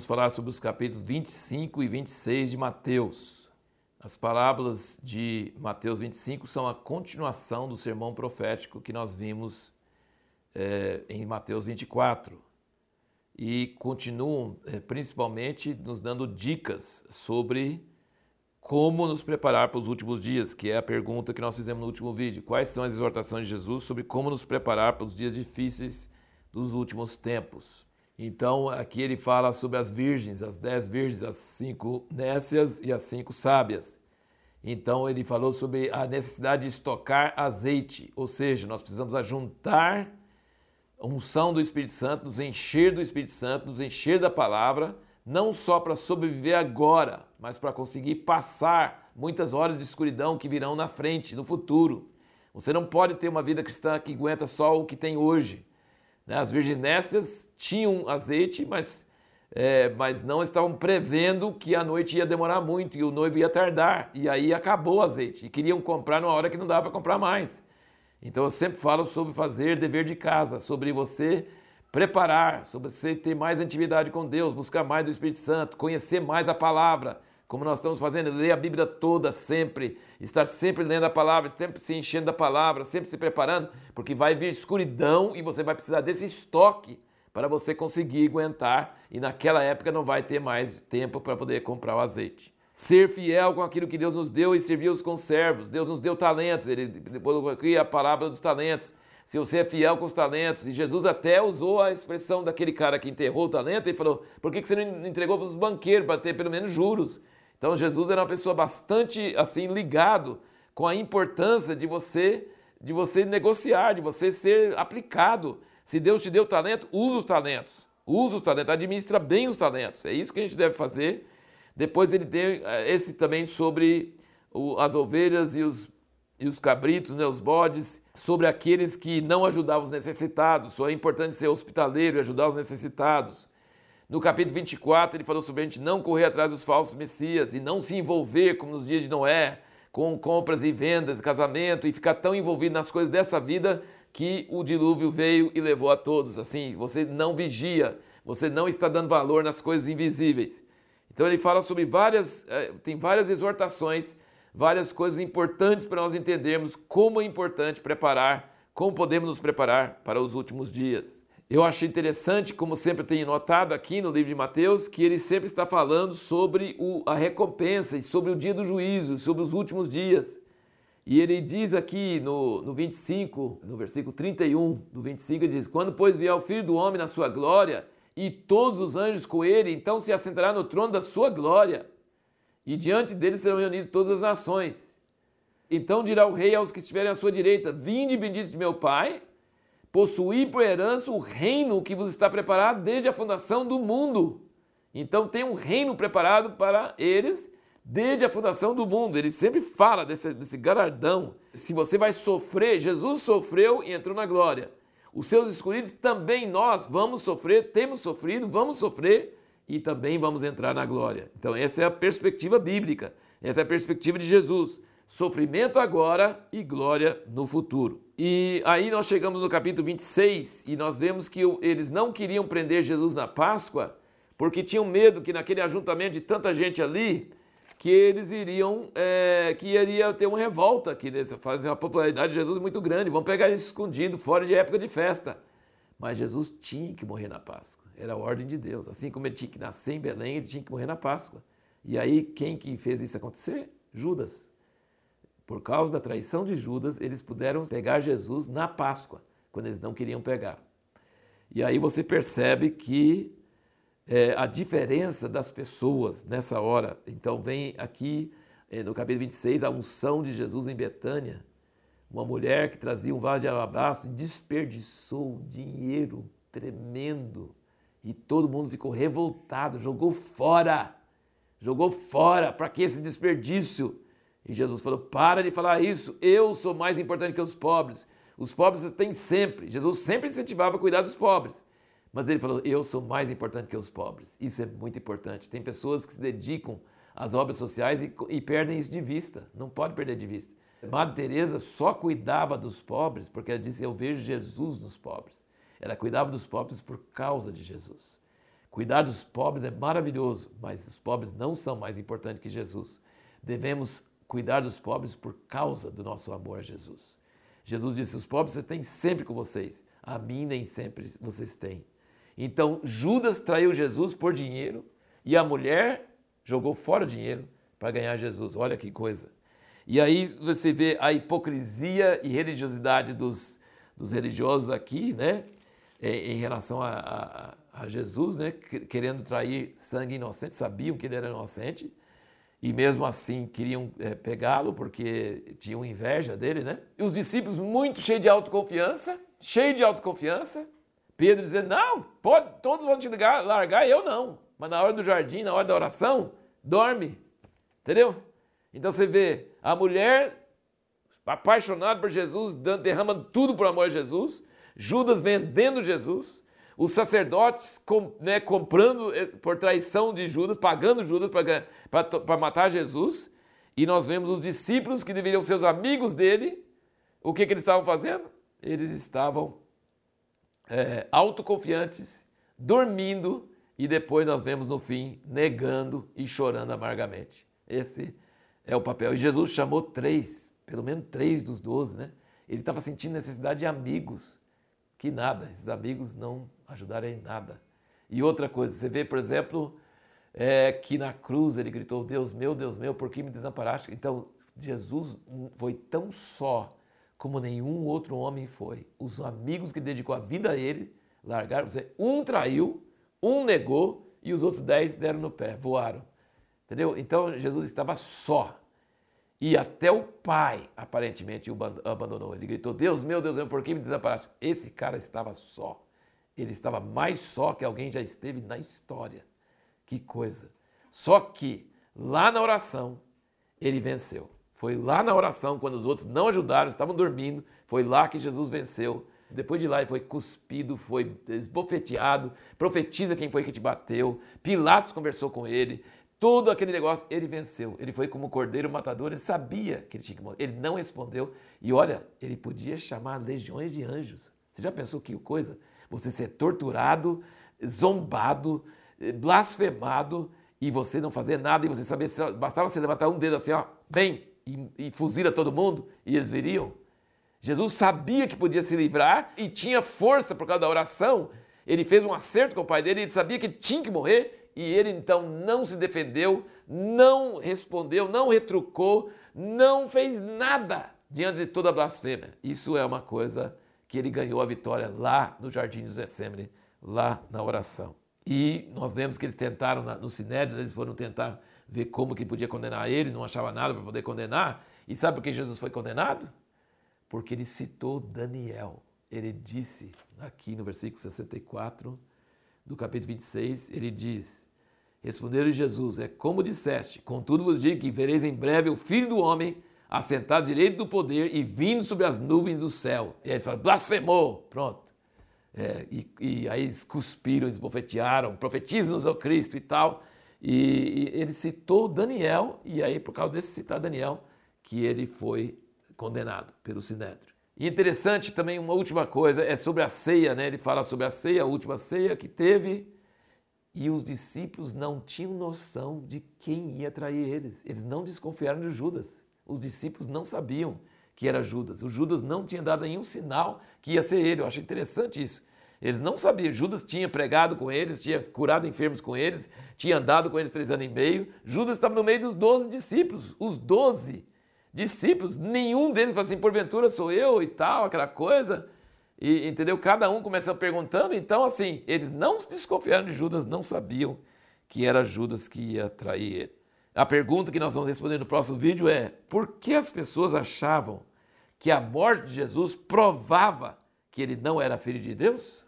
vamos falar sobre os capítulos 25 e 26 de Mateus. As parábolas de Mateus 25 são a continuação do sermão profético que nós vimos é, em Mateus 24 e continuam é, principalmente nos dando dicas sobre como nos preparar para os últimos dias, que é a pergunta que nós fizemos no último vídeo. Quais são as exortações de Jesus sobre como nos preparar para os dias difíceis dos últimos tempos? Então, aqui ele fala sobre as virgens, as dez virgens, as cinco nécias e as cinco sábias. Então, ele falou sobre a necessidade de estocar azeite, ou seja, nós precisamos ajuntar a unção do Espírito Santo, nos encher do Espírito Santo, nos encher da palavra, não só para sobreviver agora, mas para conseguir passar muitas horas de escuridão que virão na frente, no futuro. Você não pode ter uma vida cristã que aguenta só o que tem hoje. Né? As virginécias tinham azeite, mas, é, mas não estavam prevendo que a noite ia demorar muito e o noivo ia tardar. E aí acabou o azeite. E queriam comprar numa hora que não dava para comprar mais. Então eu sempre falo sobre fazer dever de casa, sobre você preparar, sobre você ter mais intimidade com Deus, buscar mais do Espírito Santo, conhecer mais a palavra, como nós estamos fazendo, ler a Bíblia toda sempre, estar sempre lendo a palavra, sempre se enchendo da palavra, sempre se preparando, porque vai vir escuridão e você vai precisar desse estoque para você conseguir aguentar e naquela época não vai ter mais tempo para poder comprar o azeite ser fiel com aquilo que Deus nos deu e servir os conservos. Deus nos deu talentos, ele depois aqui a palavra dos talentos. Se você é fiel com os talentos, e Jesus até usou a expressão daquele cara que enterrou o talento, e falou: por que você não entregou para os banqueiros para ter pelo menos juros? Então Jesus era uma pessoa bastante assim ligado com a importância de você de você negociar, de você ser aplicado. Se Deus te deu talento, usa os talentos. Usa os talentos, administra bem os talentos. É isso que a gente deve fazer depois ele tem eh, esse também sobre as ovelhas e os, e os cabritos, né, os bodes, sobre aqueles que não ajudavam os necessitados. Só é importante ser hospitaleiro e ajudar os necessitados. No capítulo 24, ele falou sobre a gente não correr atrás dos falsos messias e não se envolver, como nos dias de Noé, com compras e vendas, casamento, e ficar tão envolvido nas coisas dessa vida que o dilúvio veio e levou a todos. Assim, você não vigia, você não está dando valor nas coisas invisíveis. Então ele fala sobre várias, eh, tem várias exortações, várias coisas importantes para nós entendermos como é importante preparar, como podemos nos preparar para os últimos dias. Eu achei interessante, como sempre tenho notado aqui no livro de Mateus, que ele sempre está falando sobre o, a recompensa e sobre o dia do juízo, sobre os últimos dias. E ele diz aqui no, no 25, no versículo 31 do 25, ele diz: Quando, pois, vier o filho do homem na sua glória e todos os anjos com ele, então se assentará no trono da sua glória, e diante dele serão reunidas todas as nações. Então dirá o rei aos que estiverem à sua direita: Vinde, bendito de meu Pai, possuí por herança o reino que vos está preparado desde a fundação do mundo. Então tem um reino preparado para eles desde a fundação do mundo. Ele sempre fala desse, desse galardão. Se você vai sofrer, Jesus sofreu e entrou na glória. Os seus escolhidos também nós vamos sofrer, temos sofrido, vamos sofrer e também vamos entrar na glória. Então, essa é a perspectiva bíblica, essa é a perspectiva de Jesus. Sofrimento agora e glória no futuro. E aí nós chegamos no capítulo 26 e nós vemos que eles não queriam prender Jesus na Páscoa porque tinham medo que naquele ajuntamento de tanta gente ali, que eles iriam, é, que iria ter uma revolta aqui, né? fazer uma popularidade de Jesus muito grande, vão pegar ele escondido, fora de época de festa. Mas Jesus tinha que morrer na Páscoa, era a ordem de Deus. Assim como ele tinha que nascer em Belém, ele tinha que morrer na Páscoa. E aí, quem que fez isso acontecer? Judas. Por causa da traição de Judas, eles puderam pegar Jesus na Páscoa, quando eles não queriam pegar. E aí você percebe que é, a diferença das pessoas nessa hora. Então, vem aqui é, no capítulo 26 a unção de Jesus em Betânia. Uma mulher que trazia um vaso de alabastro e desperdiçou dinheiro tremendo. E todo mundo ficou revoltado, jogou fora. Jogou fora. Para que esse desperdício? E Jesus falou: Para de falar isso. Eu sou mais importante que os pobres. Os pobres têm sempre. Jesus sempre incentivava a cuidar dos pobres. Mas ele falou: Eu sou mais importante que os pobres. Isso é muito importante. Tem pessoas que se dedicam às obras sociais e, e perdem isso de vista. Não pode perder de vista. Madre Teresa só cuidava dos pobres porque ela disse: Eu vejo Jesus nos pobres. Ela cuidava dos pobres por causa de Jesus. Cuidar dos pobres é maravilhoso, mas os pobres não são mais importantes que Jesus. Devemos cuidar dos pobres por causa do nosso amor a Jesus. Jesus disse: Os pobres vocês têm sempre com vocês, a mim nem sempre vocês têm. Então Judas traiu Jesus por dinheiro e a mulher jogou fora o dinheiro para ganhar Jesus. Olha que coisa. E aí você vê a hipocrisia e religiosidade dos, dos religiosos aqui, né? Em, relação a, a, a, Jesus, né? Querendo trair sangue inocente, sabiam que ele era inocente e mesmo assim queriam é, pegá-lo porque tinham inveja dele, né? E os discípulos muito cheios de autoconfiança, cheios de autoconfiança. Pedro dizendo: Não, pode, todos vão te ligar, largar, eu não. Mas na hora do jardim, na hora da oração, dorme. Entendeu? Então você vê a mulher apaixonada por Jesus, derramando tudo por amor a Jesus, Judas vendendo Jesus, os sacerdotes com, né, comprando eh, por traição de Judas, pagando Judas para matar Jesus, e nós vemos os discípulos que deveriam ser os amigos dele, o que, que eles estavam fazendo? Eles estavam é, autoconfiantes, dormindo, e depois nós vemos no fim negando e chorando amargamente. Esse é o papel. E Jesus chamou três, pelo menos três dos doze, né? Ele estava sentindo necessidade de amigos, que nada, esses amigos não ajudaram em nada. E outra coisa, você vê, por exemplo, é, que na cruz ele gritou: Deus meu, Deus meu, por que me desamparaste? Então, Jesus foi tão só como nenhum outro homem foi. Os amigos que dedicou a vida a ele largaram, um traiu, um negou e os outros dez deram no pé, voaram. Entendeu? Então Jesus estava só. E até o pai, aparentemente, o abandonou. Ele gritou: Deus meu, Deus meu, por que me desamparaste? Esse cara estava só. Ele estava mais só que alguém já esteve na história. Que coisa. Só que lá na oração, ele venceu. Foi lá na oração, quando os outros não ajudaram, estavam dormindo, foi lá que Jesus venceu. Depois de lá ele foi cuspido, foi esbofeteado, profetiza quem foi que te bateu. Pilatos conversou com ele, todo aquele negócio, ele venceu. Ele foi como cordeiro matador, ele sabia que ele tinha que morrer. Ele não respondeu. E olha, ele podia chamar legiões de anjos. Você já pensou que coisa? Você ser torturado, zombado, blasfemado e você não fazer nada e você saber, bastava você levantar um dedo assim, ó, bem, e, e todo mundo e eles viriam. Jesus sabia que podia se livrar e tinha força por causa da oração. Ele fez um acerto com o pai dele, ele sabia que tinha que morrer e ele então não se defendeu, não respondeu, não retrucou, não fez nada diante de toda a blasfêmia. Isso é uma coisa que ele ganhou a vitória lá no Jardim do Getsemane, lá na oração. E nós vemos que eles tentaram no Sinédrio, eles foram tentar ver como que podia condenar ele, não achava nada para poder condenar. E sabe por que Jesus foi condenado? Porque ele citou Daniel. Ele disse aqui no versículo 64, do capítulo 26, ele diz: Responderam Jesus: É como disseste, contudo vos digo que vereis em breve o filho do homem assentado direito do poder e vindo sobre as nuvens do céu. E aí eles falam: blasfemou! Pronto. É, e, e, aí eles cuspiram, esbofetearam, profetizam-nos ao Cristo e tal. E, e, ele citou Daniel, e aí, por causa desse citar Daniel, que ele foi condenado pelo Sinédrio. E interessante também, uma última coisa, é sobre a ceia, né? Ele fala sobre a ceia, a última ceia que teve, e os discípulos não tinham noção de quem ia trair eles. Eles não desconfiaram de Judas. Os discípulos não sabiam que era Judas. O Judas não tinha dado nenhum sinal que ia ser ele. Eu acho interessante isso. Eles não sabiam. Judas tinha pregado com eles, tinha curado enfermos com eles, tinha andado com eles três anos e meio. Judas estava no meio dos doze discípulos. Os doze discípulos, nenhum deles falou assim, porventura sou eu e tal, aquela coisa. E, entendeu? Cada um começou perguntando, então assim, eles não desconfiaram de Judas, não sabiam que era Judas que ia trair ele. A pergunta que nós vamos responder no próximo vídeo é: por que as pessoas achavam que a morte de Jesus provava que ele não era filho de Deus?